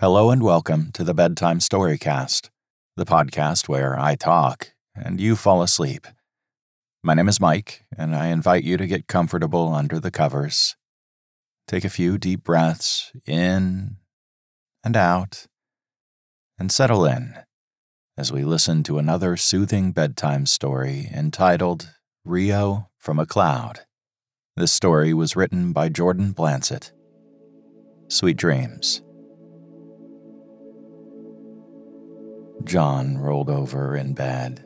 Hello and welcome to the Bedtime Storycast, the podcast where I talk and you fall asleep. My name is Mike, and I invite you to get comfortable under the covers. Take a few deep breaths in and out, and settle in as we listen to another soothing bedtime story entitled Rio from a Cloud. This story was written by Jordan Blansit. Sweet dreams. John rolled over in bed,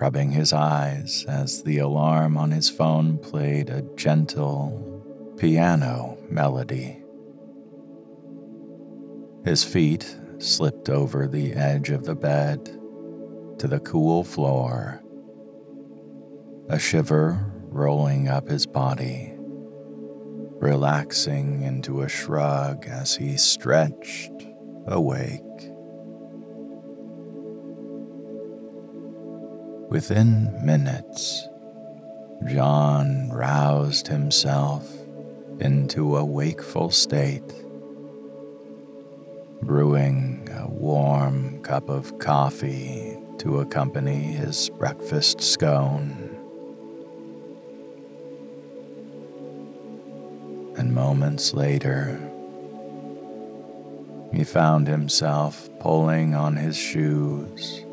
rubbing his eyes as the alarm on his phone played a gentle piano melody. His feet slipped over the edge of the bed to the cool floor, a shiver rolling up his body, relaxing into a shrug as he stretched awake. Within minutes, John roused himself into a wakeful state, brewing a warm cup of coffee to accompany his breakfast scone. And moments later, he found himself pulling on his shoes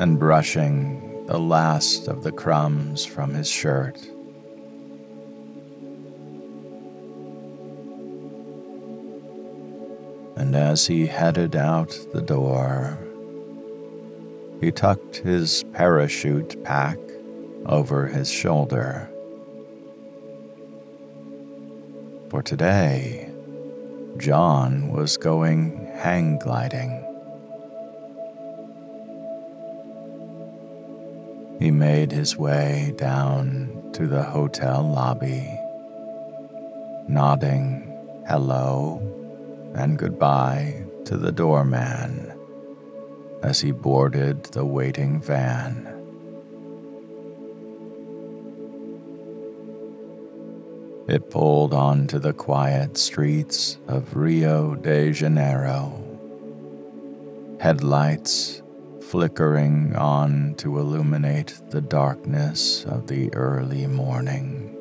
and brushing the last of the crumbs from his shirt. And as he headed out the door, he tucked his parachute pack over his shoulder. For today, John was going hang gliding. He made his way down to the hotel lobby, nodding hello and goodbye to the doorman as he boarded the waiting van. It pulled onto the quiet streets of Rio de Janeiro. Headlights flickering on to illuminate the darkness of the early morning.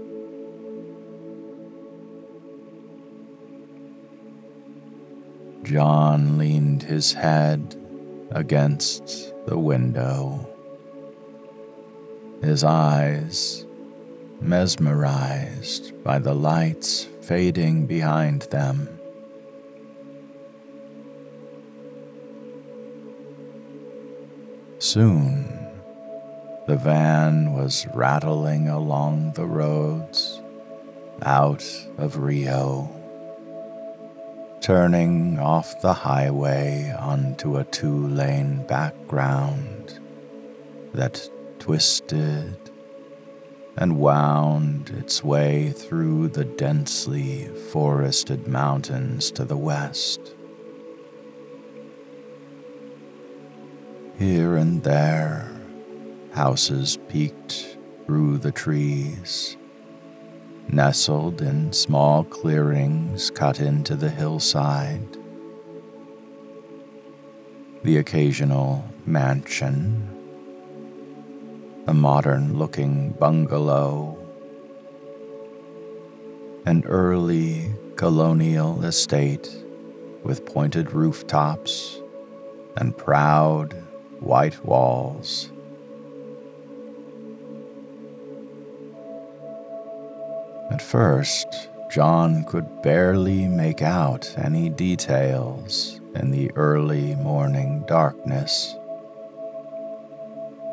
John leaned his head against the window, his eyes mesmerized by the lights fading behind them. Soon, the van was rattling along the roads out of Rio, turning off the highway onto a two lane background that twisted and wound its way through the densely forested mountains to the west. Here and there, houses peeked through the trees, nestled in small clearings cut into the hillside. The occasional mansion, a modern looking bungalow, an early colonial estate with pointed rooftops and proud white walls. At first, John could barely make out any details in the early morning darkness.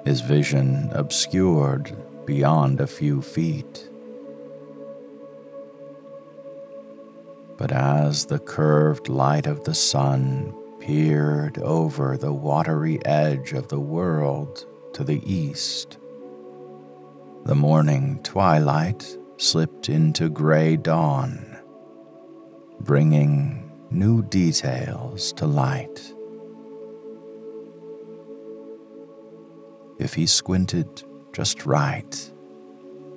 His vision obscured beyond a few feet. But as the curved light of the sun peered over the watery edge of the world to the east. The morning twilight slipped into gray dawn, bringing new details to light. If he squinted just right,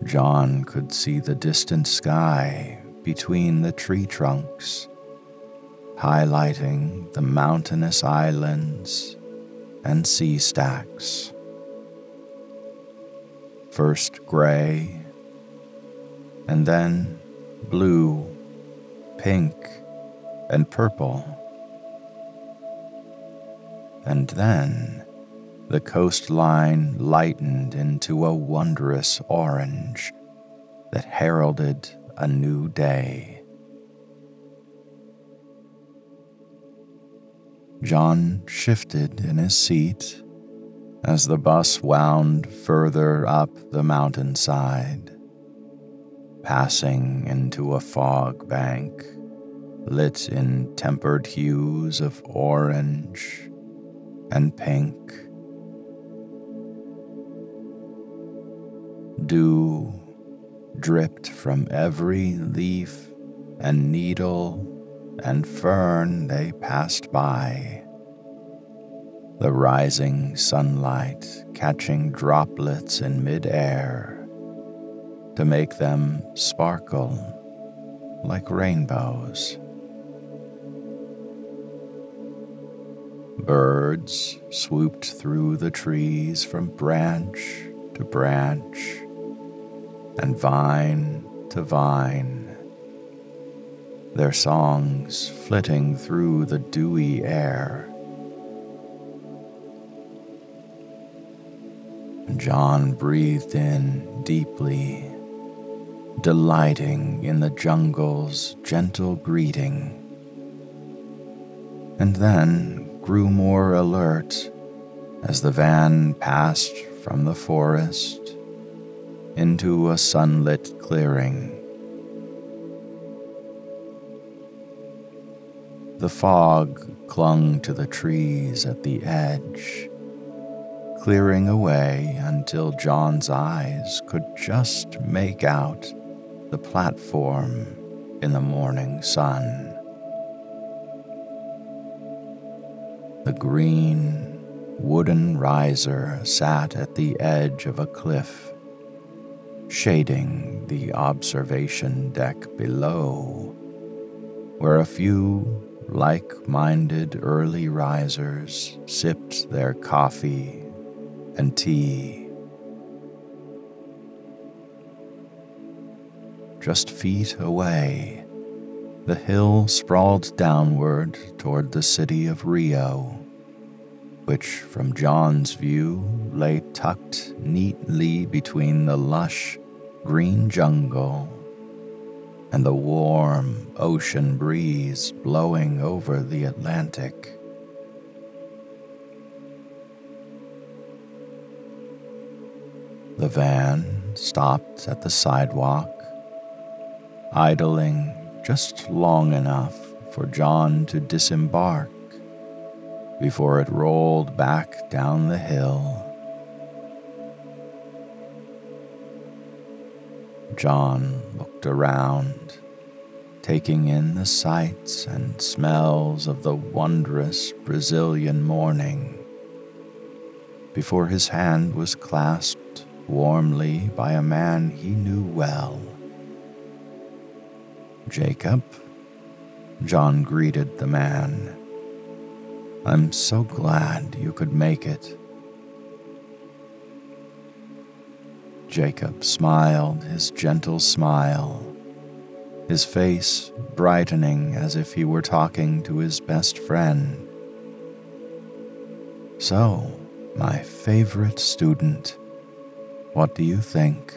John could see the distant sky between the tree trunks highlighting the mountainous islands and sea stacks. First gray, and then blue, pink, and purple. And then the coastline lightened into a wondrous orange that heralded a new day. John shifted in his seat as the bus wound further up the mountainside, passing into a fog bank lit in tempered hues of orange and pink. Dew dripped from every leaf and needle and fern they passed by. The rising sunlight catching droplets in midair to make them sparkle like rainbows. Birds swooped through the trees from branch to branch and vine to vine, their songs flitting through the dewy air. John breathed in deeply, delighting in the jungle's gentle greeting, and then grew more alert as the van passed from the forest into a sunlit clearing. The fog clung to the trees at the edge, clearing away until John's eyes could just make out the platform in the morning sun. The green wooden riser sat at the edge of a cliff shading the observation deck below, where a few like minded early risers sipped their coffee and tea. Just feet away, the hill sprawled downward toward the city of Rio which from John's view lay tucked neatly between the lush green jungle and the warm ocean breeze blowing over the Atlantic. The van stopped at the sidewalk, idling just long enough for John to disembark before it rolled back down the hill. John looked around, taking in the sights and smells of the wondrous Brazilian morning, before his hand was clasped warmly by a man he knew well. Jacob, John greeted the man I'm so glad you could make it. Jacob smiled his gentle smile, his face brightening as if he were talking to his best friend. So, my favorite student, what do you think?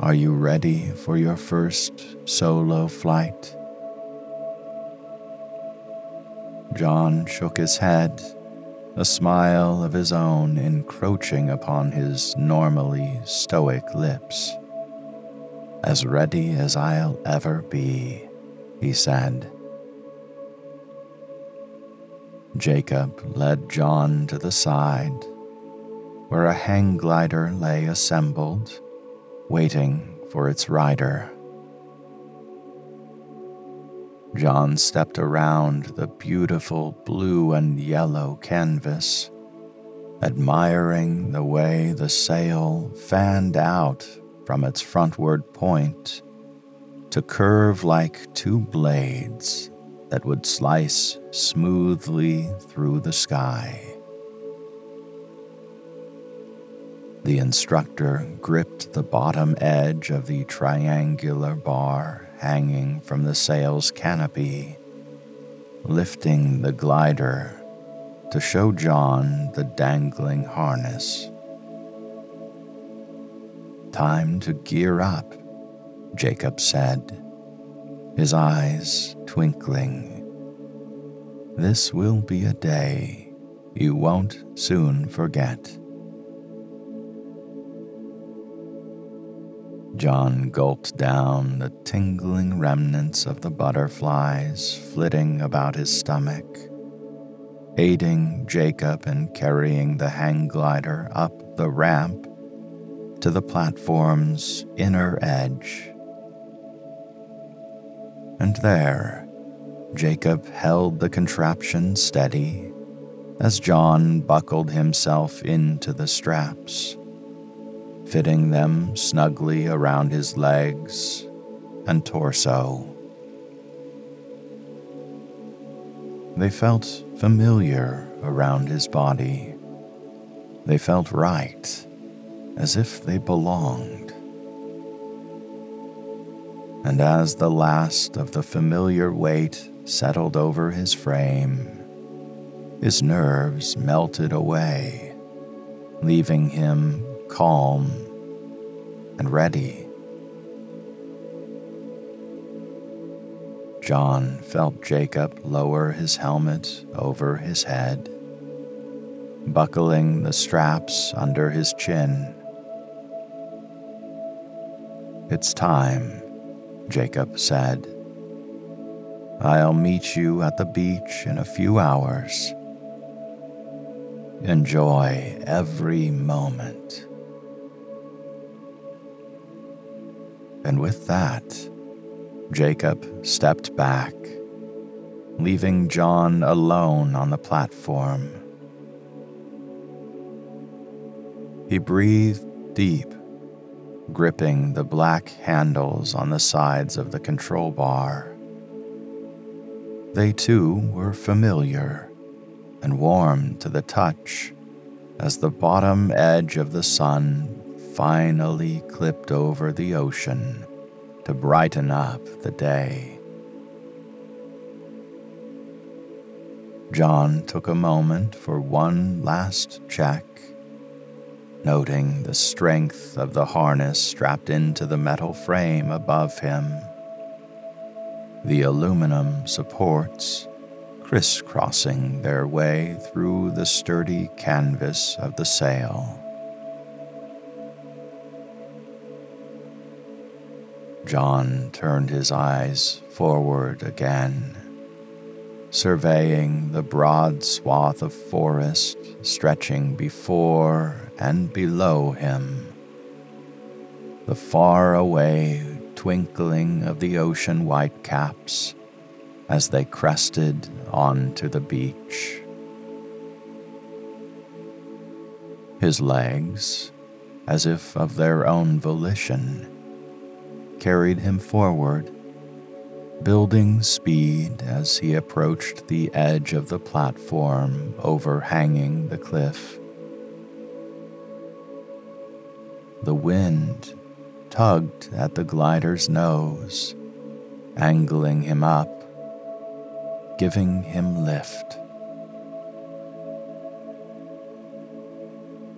Are you ready for your first solo flight? John shook his head, a smile of his own encroaching upon his normally stoic lips. As ready as I'll ever be, he said. Jacob led John to the side, where a hang glider lay assembled, waiting for its rider. John stepped around the beautiful blue and yellow canvas, admiring the way the sail fanned out from its frontward point to curve like two blades that would slice smoothly through the sky. The instructor gripped the bottom edge of the triangular bar hanging from the sail's canopy, lifting the glider to show John the dangling harness. Time to gear up, Jacob said, his eyes twinkling. This will be a day you won't soon forget. John gulped down the tingling remnants of the butterflies flitting about his stomach, aiding Jacob in carrying the hang glider up the ramp to the platform's inner edge. And there, Jacob held the contraption steady as John buckled himself into the straps fitting them snugly around his legs and torso. They felt familiar around his body. They felt right, as if they belonged. And as the last of the familiar weight settled over his frame, his nerves melted away, leaving him calm, and ready. John felt Jacob lower his helmet over his head, buckling the straps under his chin. It's time, Jacob said. I'll meet you at the beach in a few hours. Enjoy every moment. And with that, Jacob stepped back, leaving John alone on the platform. He breathed deep, gripping the black handles on the sides of the control bar. They too were familiar and warm to the touch as the bottom edge of the sun finally clipped over the ocean to brighten up the day. John took a moment for one last check, noting the strength of the harness strapped into the metal frame above him. The aluminum supports crisscrossing their way through the sturdy canvas of the sail. John turned his eyes forward again, surveying the broad swath of forest stretching before and below him. The far away twinkling of the ocean whitecaps as they crested onto the beach. His legs, as if of their own volition, carried him forward, building speed as he approached the edge of the platform overhanging the cliff. The wind tugged at the glider's nose, angling him up, giving him lift.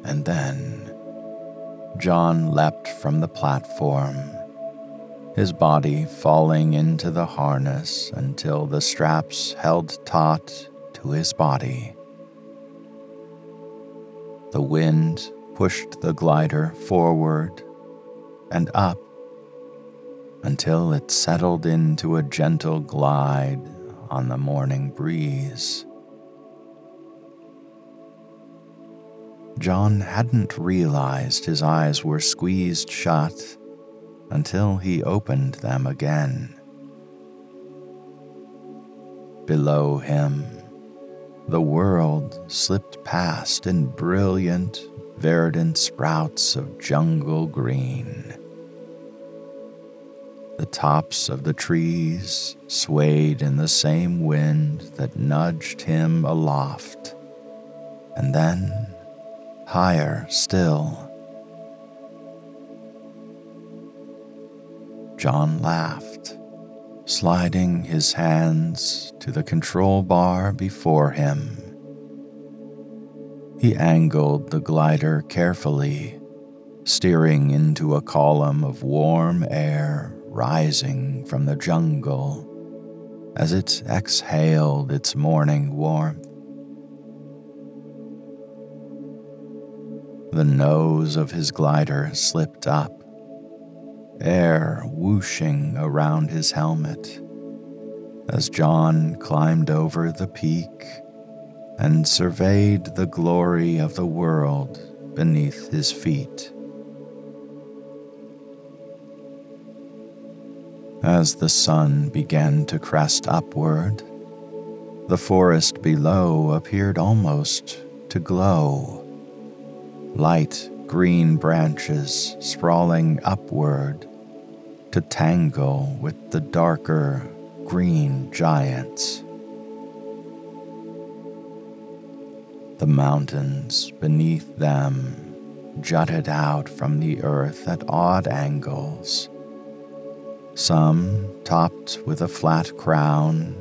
And then John leapt from the platform his body falling into the harness until the straps held taut to his body. The wind pushed the glider forward and up until it settled into a gentle glide on the morning breeze. John hadn't realized his eyes were squeezed shut until he opened them again. Below him, the world slipped past in brilliant, verdant sprouts of jungle green. The tops of the trees swayed in the same wind that nudged him aloft, and then higher still. John laughed, sliding his hands to the control bar before him. He angled the glider carefully, steering into a column of warm air rising from the jungle as it exhaled its morning warmth. The nose of his glider slipped up, air whooshing around his helmet as John climbed over the peak and surveyed the glory of the world beneath his feet. As the sun began to crest upward, the forest below appeared almost to glow. Light green branches sprawling upward to tangle with the darker green giants. The mountains beneath them jutted out from the earth at odd angles, some topped with a flat crown,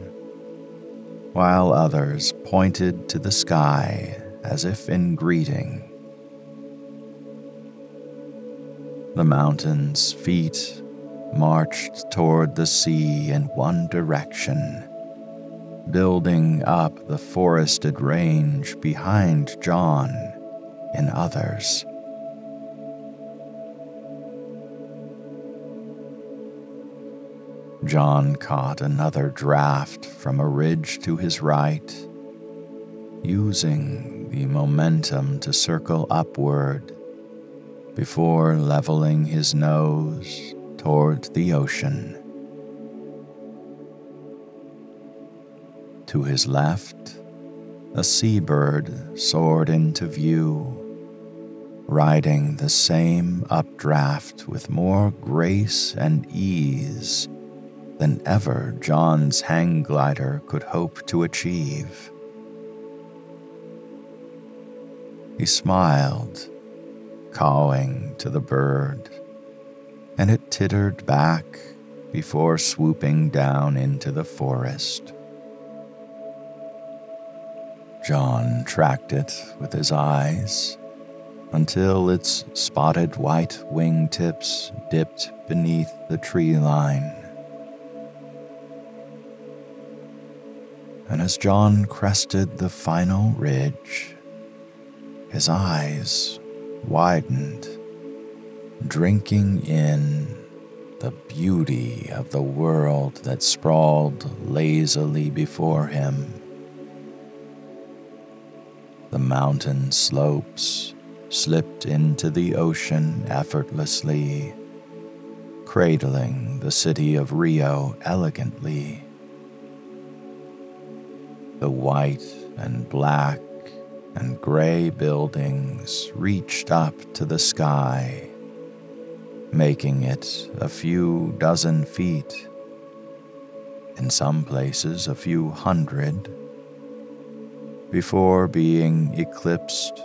while others pointed to the sky as if in greeting. The mountain's feet marched toward the sea in one direction building up the forested range behind John and others. John caught another draft from a ridge to his right, using the momentum to circle upward before leveling his nose toward the ocean. To his left, a seabird soared into view, riding the same updraft with more grace and ease than ever John's hang glider could hope to achieve. He smiled, cawing to the bird, and it tittered back before swooping down into the forest. John tracked it with his eyes until its spotted white wingtips dipped beneath the tree line. And as John crested the final ridge, his eyes widened, drinking in the beauty of the world that sprawled lazily before him the mountain slopes slipped into the ocean effortlessly, cradling the city of Rio elegantly. The white and black and gray buildings reached up to the sky, making it a few dozen feet, in some places a few hundred before being eclipsed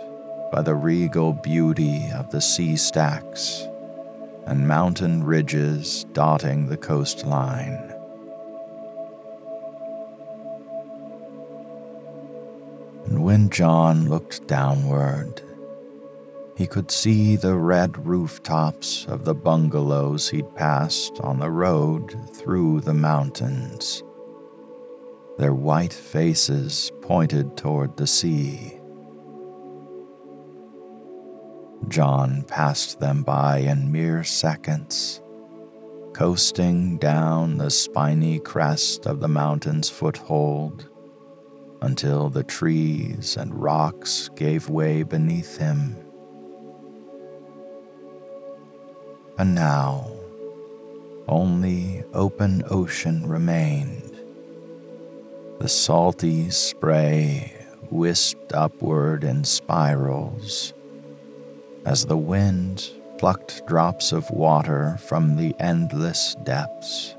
by the regal beauty of the sea stacks and mountain ridges dotting the coastline. And John looked downward, he could see the red rooftops of the bungalows he'd passed on the road through the mountains their white faces pointed toward the sea. John passed them by in mere seconds, coasting down the spiny crest of the mountain's foothold until the trees and rocks gave way beneath him. And now, only open ocean remained the salty spray wisped upward in spirals as the wind plucked drops of water from the endless depths.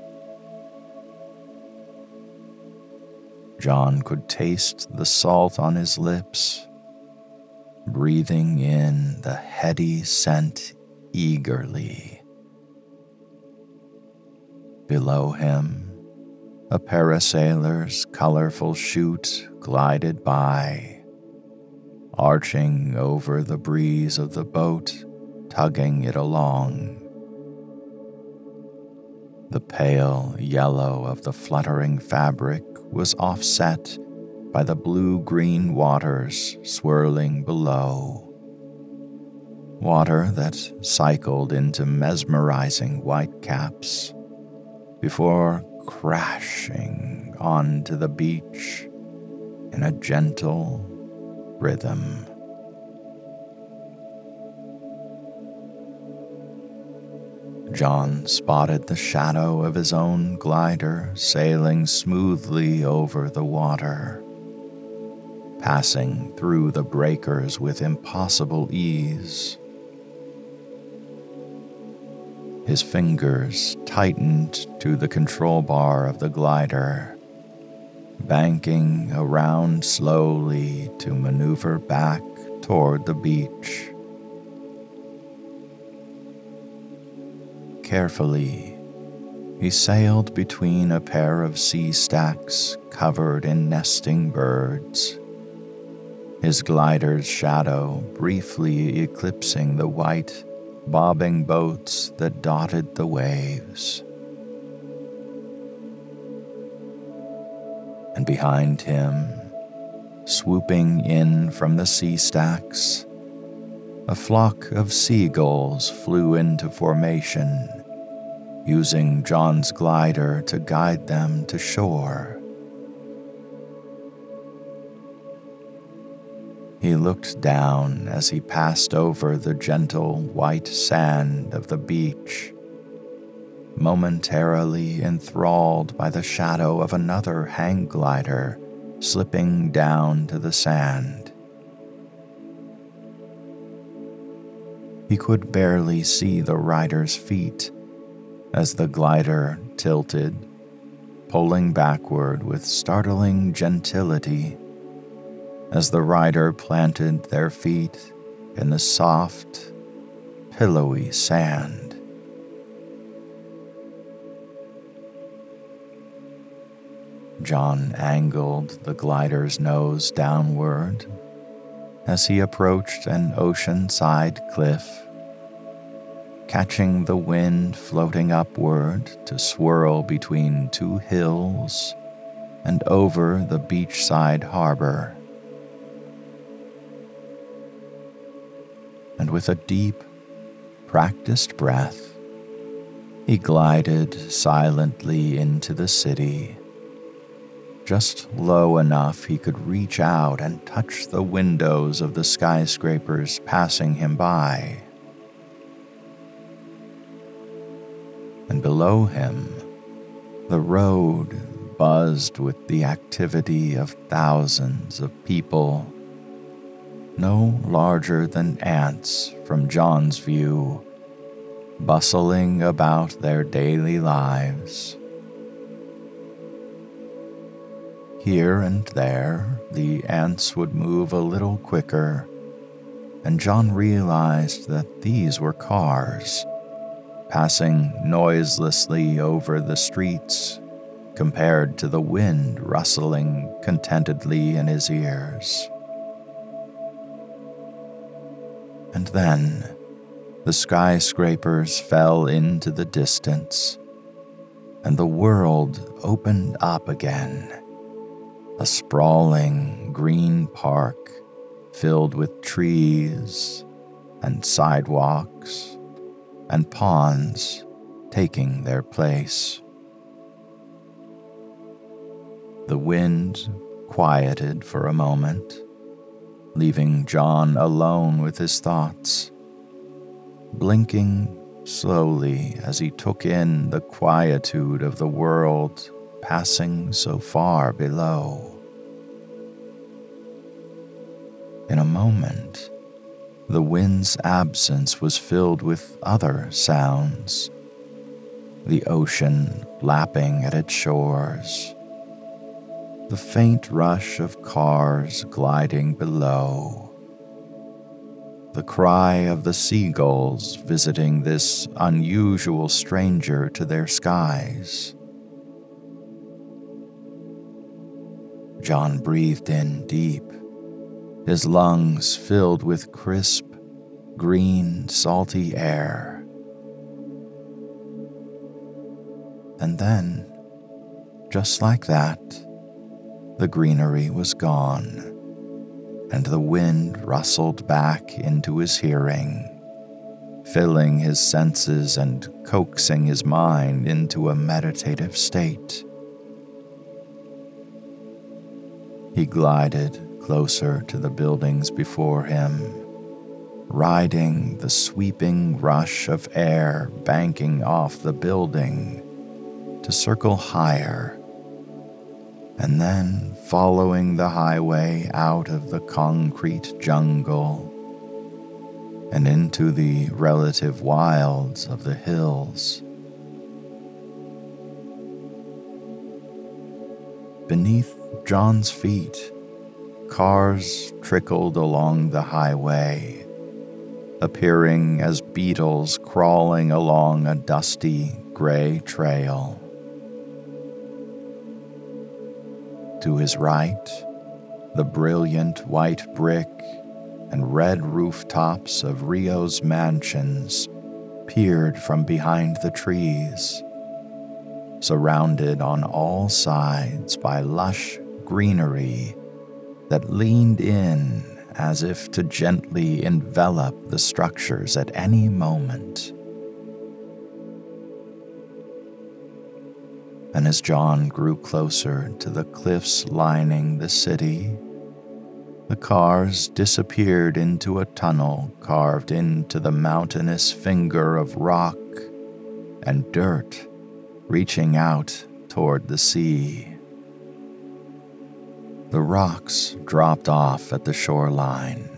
John could taste the salt on his lips, breathing in the heady scent eagerly. Below him, a parasailer's colorful chute glided by, arching over the breeze of the boat, tugging it along. The pale yellow of the fluttering fabric was offset by the blue green waters swirling below. Water that cycled into mesmerizing white caps before crashing onto the beach in a gentle rhythm. John spotted the shadow of his own glider sailing smoothly over the water, passing through the breakers with impossible ease. His fingers tightened to the control bar of the glider, banking around slowly to maneuver back toward the beach. Carefully, he sailed between a pair of sea stacks covered in nesting birds, his glider's shadow briefly eclipsing the white, bobbing boats that dotted the waves. And behind him, swooping in from the sea stacks, a flock of seagulls flew into formation using John's glider to guide them to shore. He looked down as he passed over the gentle white sand of the beach, momentarily enthralled by the shadow of another hang glider slipping down to the sand. He could barely see the rider's feet as the glider tilted, pulling backward with startling gentility as the rider planted their feet in the soft, pillowy sand. John angled the glider's nose downward as he approached an ocean-side cliff catching the wind floating upward to swirl between two hills and over the beachside harbor. And with a deep, practiced breath, he glided silently into the city, just low enough he could reach out and touch the windows of the skyscrapers passing him by. And below him, the road buzzed with the activity of thousands of people, no larger than ants from John's view, bustling about their daily lives. Here and there, the ants would move a little quicker, and John realized that these were cars passing noiselessly over the streets compared to the wind rustling contentedly in his ears. And then the skyscrapers fell into the distance, and the world opened up again. A sprawling green park filled with trees and sidewalks and ponds taking their place. The wind quieted for a moment, leaving John alone with his thoughts, blinking slowly as he took in the quietude of the world passing so far below. In a moment, the wind's absence was filled with other sounds. The ocean lapping at its shores, the faint rush of cars gliding below, the cry of the seagulls visiting this unusual stranger to their skies. John breathed in deep, his lungs filled with crisp, green, salty air. And then, just like that, the greenery was gone, and the wind rustled back into his hearing, filling his senses and coaxing his mind into a meditative state. He glided closer to the buildings before him, riding the sweeping rush of air banking off the building to circle higher, and then following the highway out of the concrete jungle and into the relative wilds of the hills. Beneath John's feet, cars trickled along the highway, appearing as beetles crawling along a dusty gray trail. To his right, the brilliant white brick and red rooftops of Rio's mansions peered from behind the trees, surrounded on all sides by lush greenery that leaned in as if to gently envelop the structures at any moment. and as John grew closer to the cliffs lining the city, the cars disappeared into a tunnel carved into the mountainous finger of rock and dirt reaching out toward the sea. The rocks dropped off at the shoreline,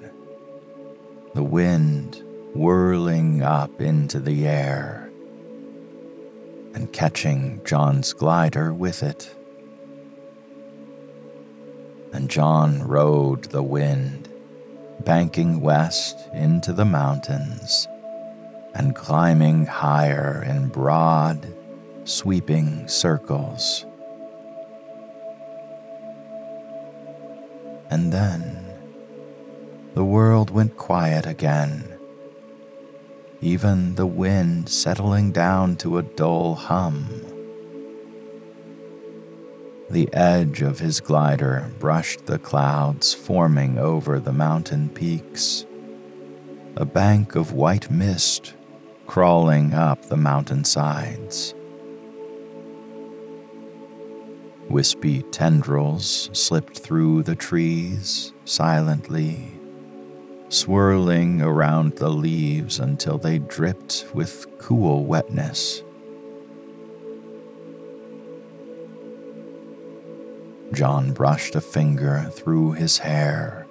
the wind whirling up into the air and catching John's glider with it. And John rode the wind, banking west into the mountains and climbing higher in broad, sweeping circles. And then the world went quiet again even the wind settling down to a dull hum. The edge of his glider brushed the clouds forming over the mountain peaks, a bank of white mist crawling up the mountain sides. Wispy tendrils slipped through the trees silently swirling around the leaves until they dripped with cool wetness. John brushed a finger through his hair,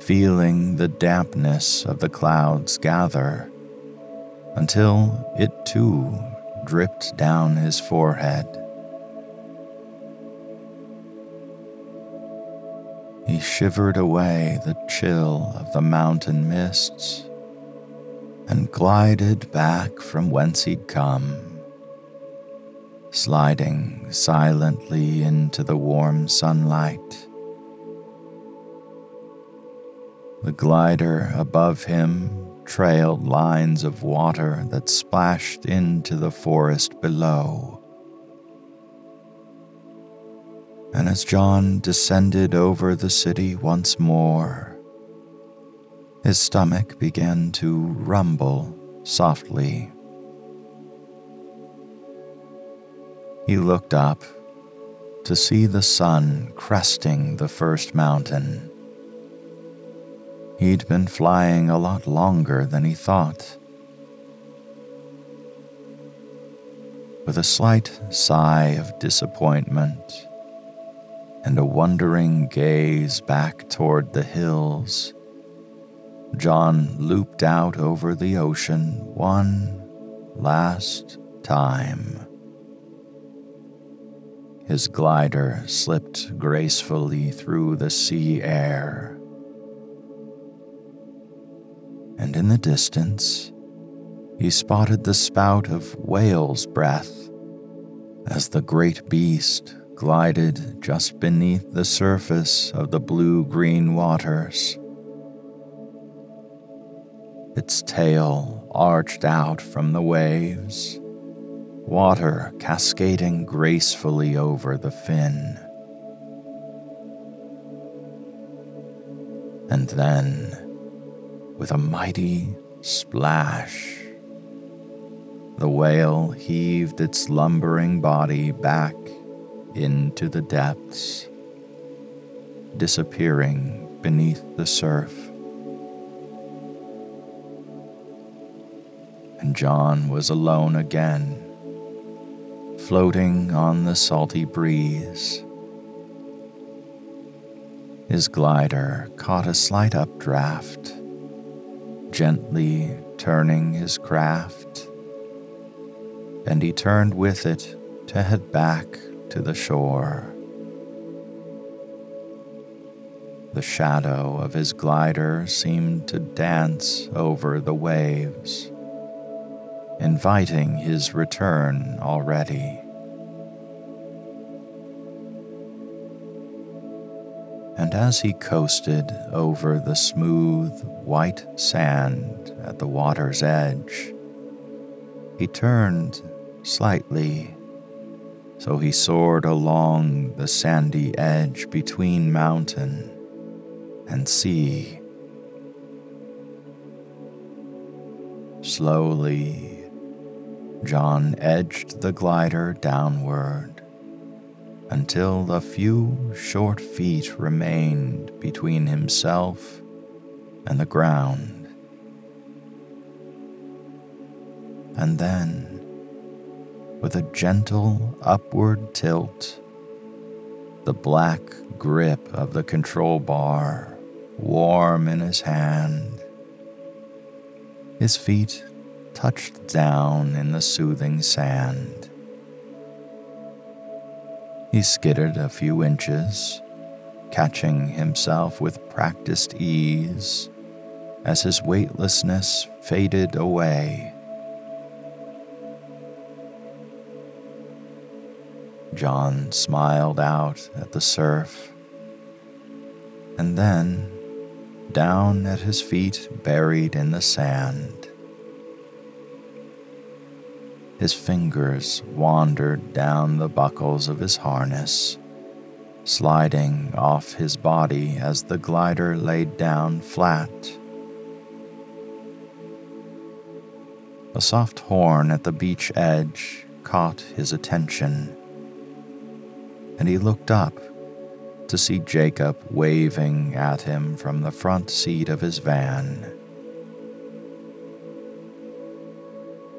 feeling the dampness of the clouds gather until it too dripped down his forehead. He shivered away the chill of the mountain mists and glided back from whence he'd come, sliding silently into the warm sunlight. The glider above him trailed lines of water that splashed into the forest below. And as John descended over the city once more, his stomach began to rumble softly. He looked up to see the sun cresting the first mountain. He'd been flying a lot longer than he thought. With a slight sigh of disappointment, and a wondering gaze back toward the hills, John looped out over the ocean one last time. His glider slipped gracefully through the sea air. And in the distance, he spotted the spout of whale's breath as the great beast glided just beneath the surface of the blue green waters. Its tail arched out from the waves, water cascading gracefully over the fin. And then, with a mighty splash, the whale heaved its lumbering body back into the depths, disappearing beneath the surf. And John was alone again, floating on the salty breeze. His glider caught a slight updraft, gently turning his craft, and he turned with it to head back to the shore. The shadow of his glider seemed to dance over the waves, inviting his return already. And as he coasted over the smooth, white sand at the water's edge, he turned slightly so he soared along the sandy edge between mountain and sea. Slowly, John edged the glider downward until a few short feet remained between himself and the ground. And then, with a gentle upward tilt, the black grip of the control bar warm in his hand. His feet touched down in the soothing sand. He skidded a few inches, catching himself with practiced ease as his weightlessness faded away John smiled out at the surf, and then down at his feet, buried in the sand. His fingers wandered down the buckles of his harness, sliding off his body as the glider laid down flat. A soft horn at the beach edge caught his attention and he looked up to see Jacob waving at him from the front seat of his van.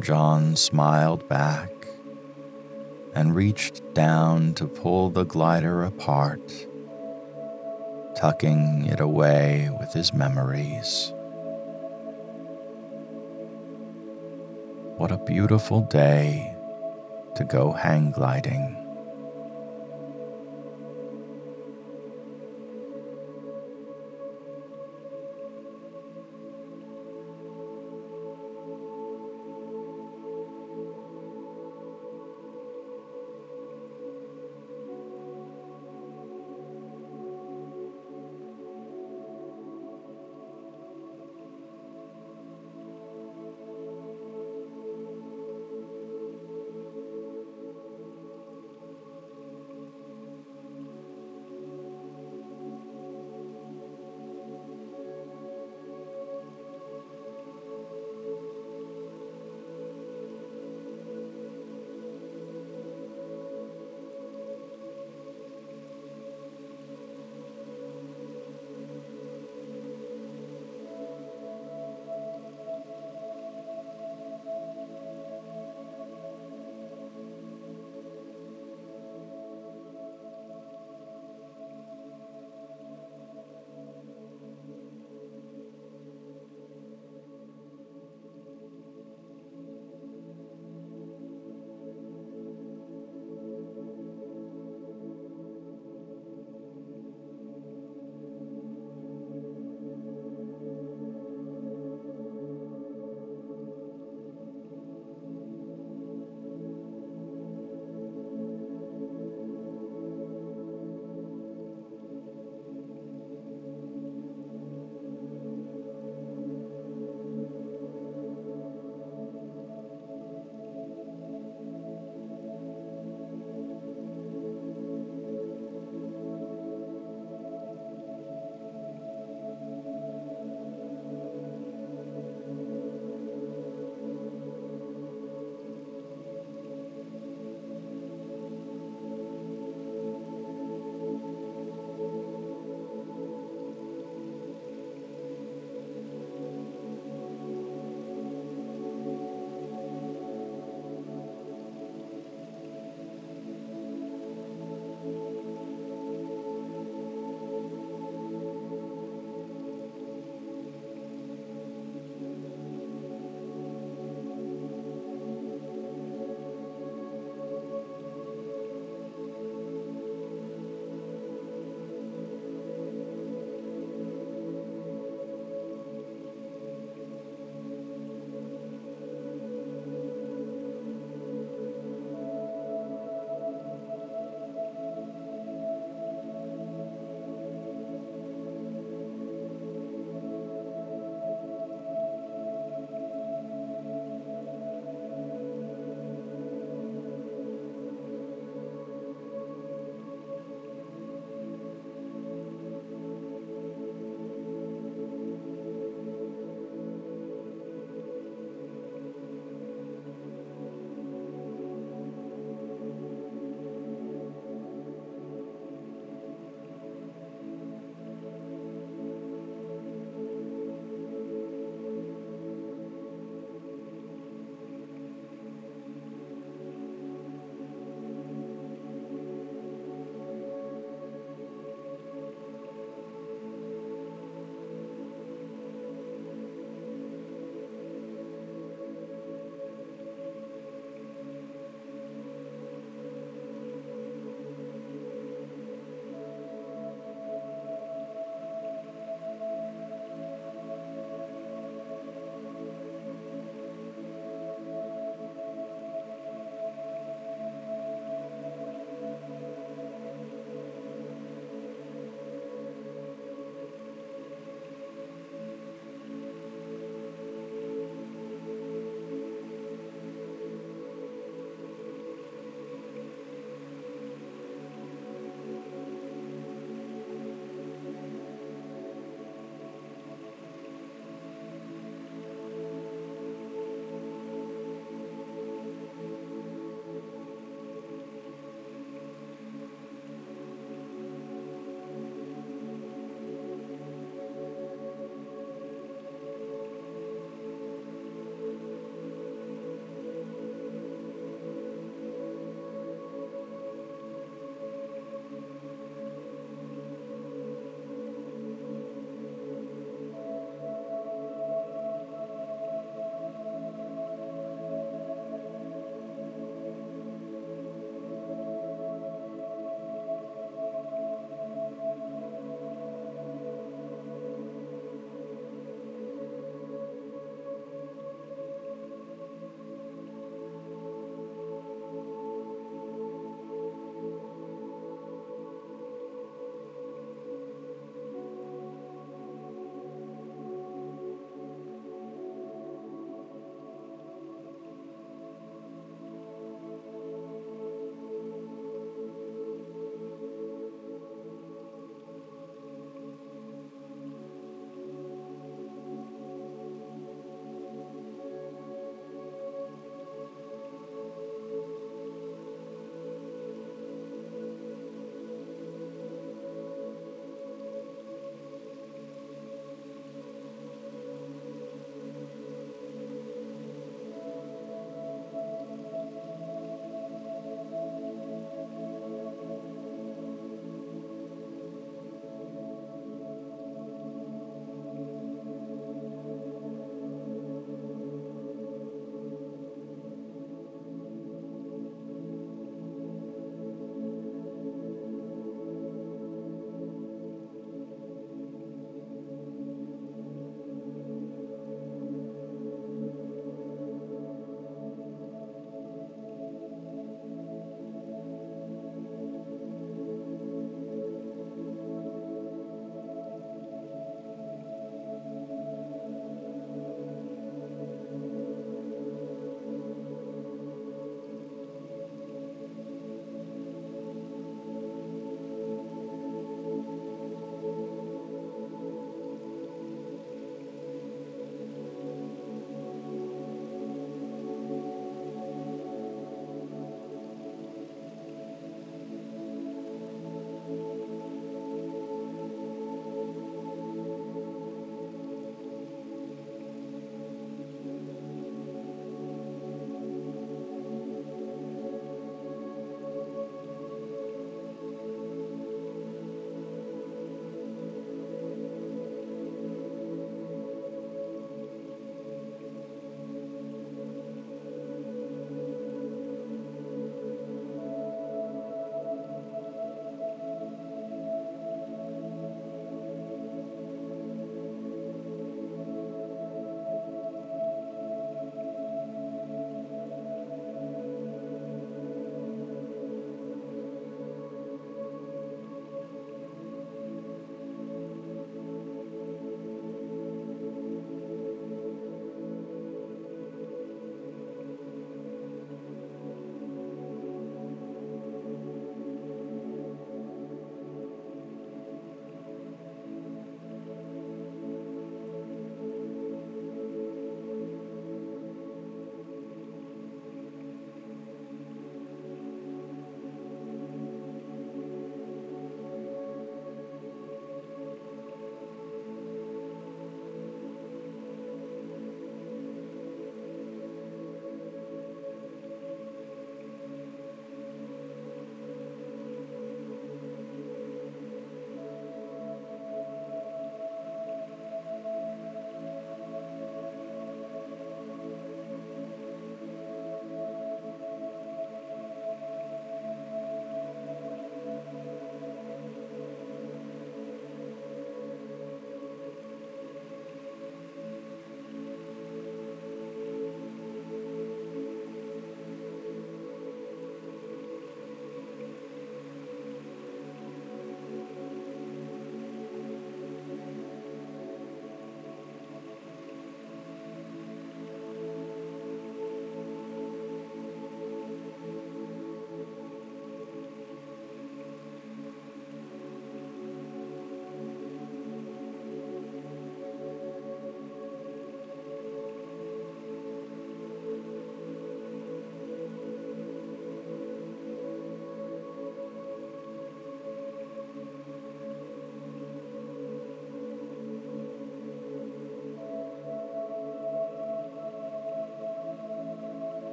John smiled back and reached down to pull the glider apart, tucking it away with his memories. What a beautiful day to go hang gliding.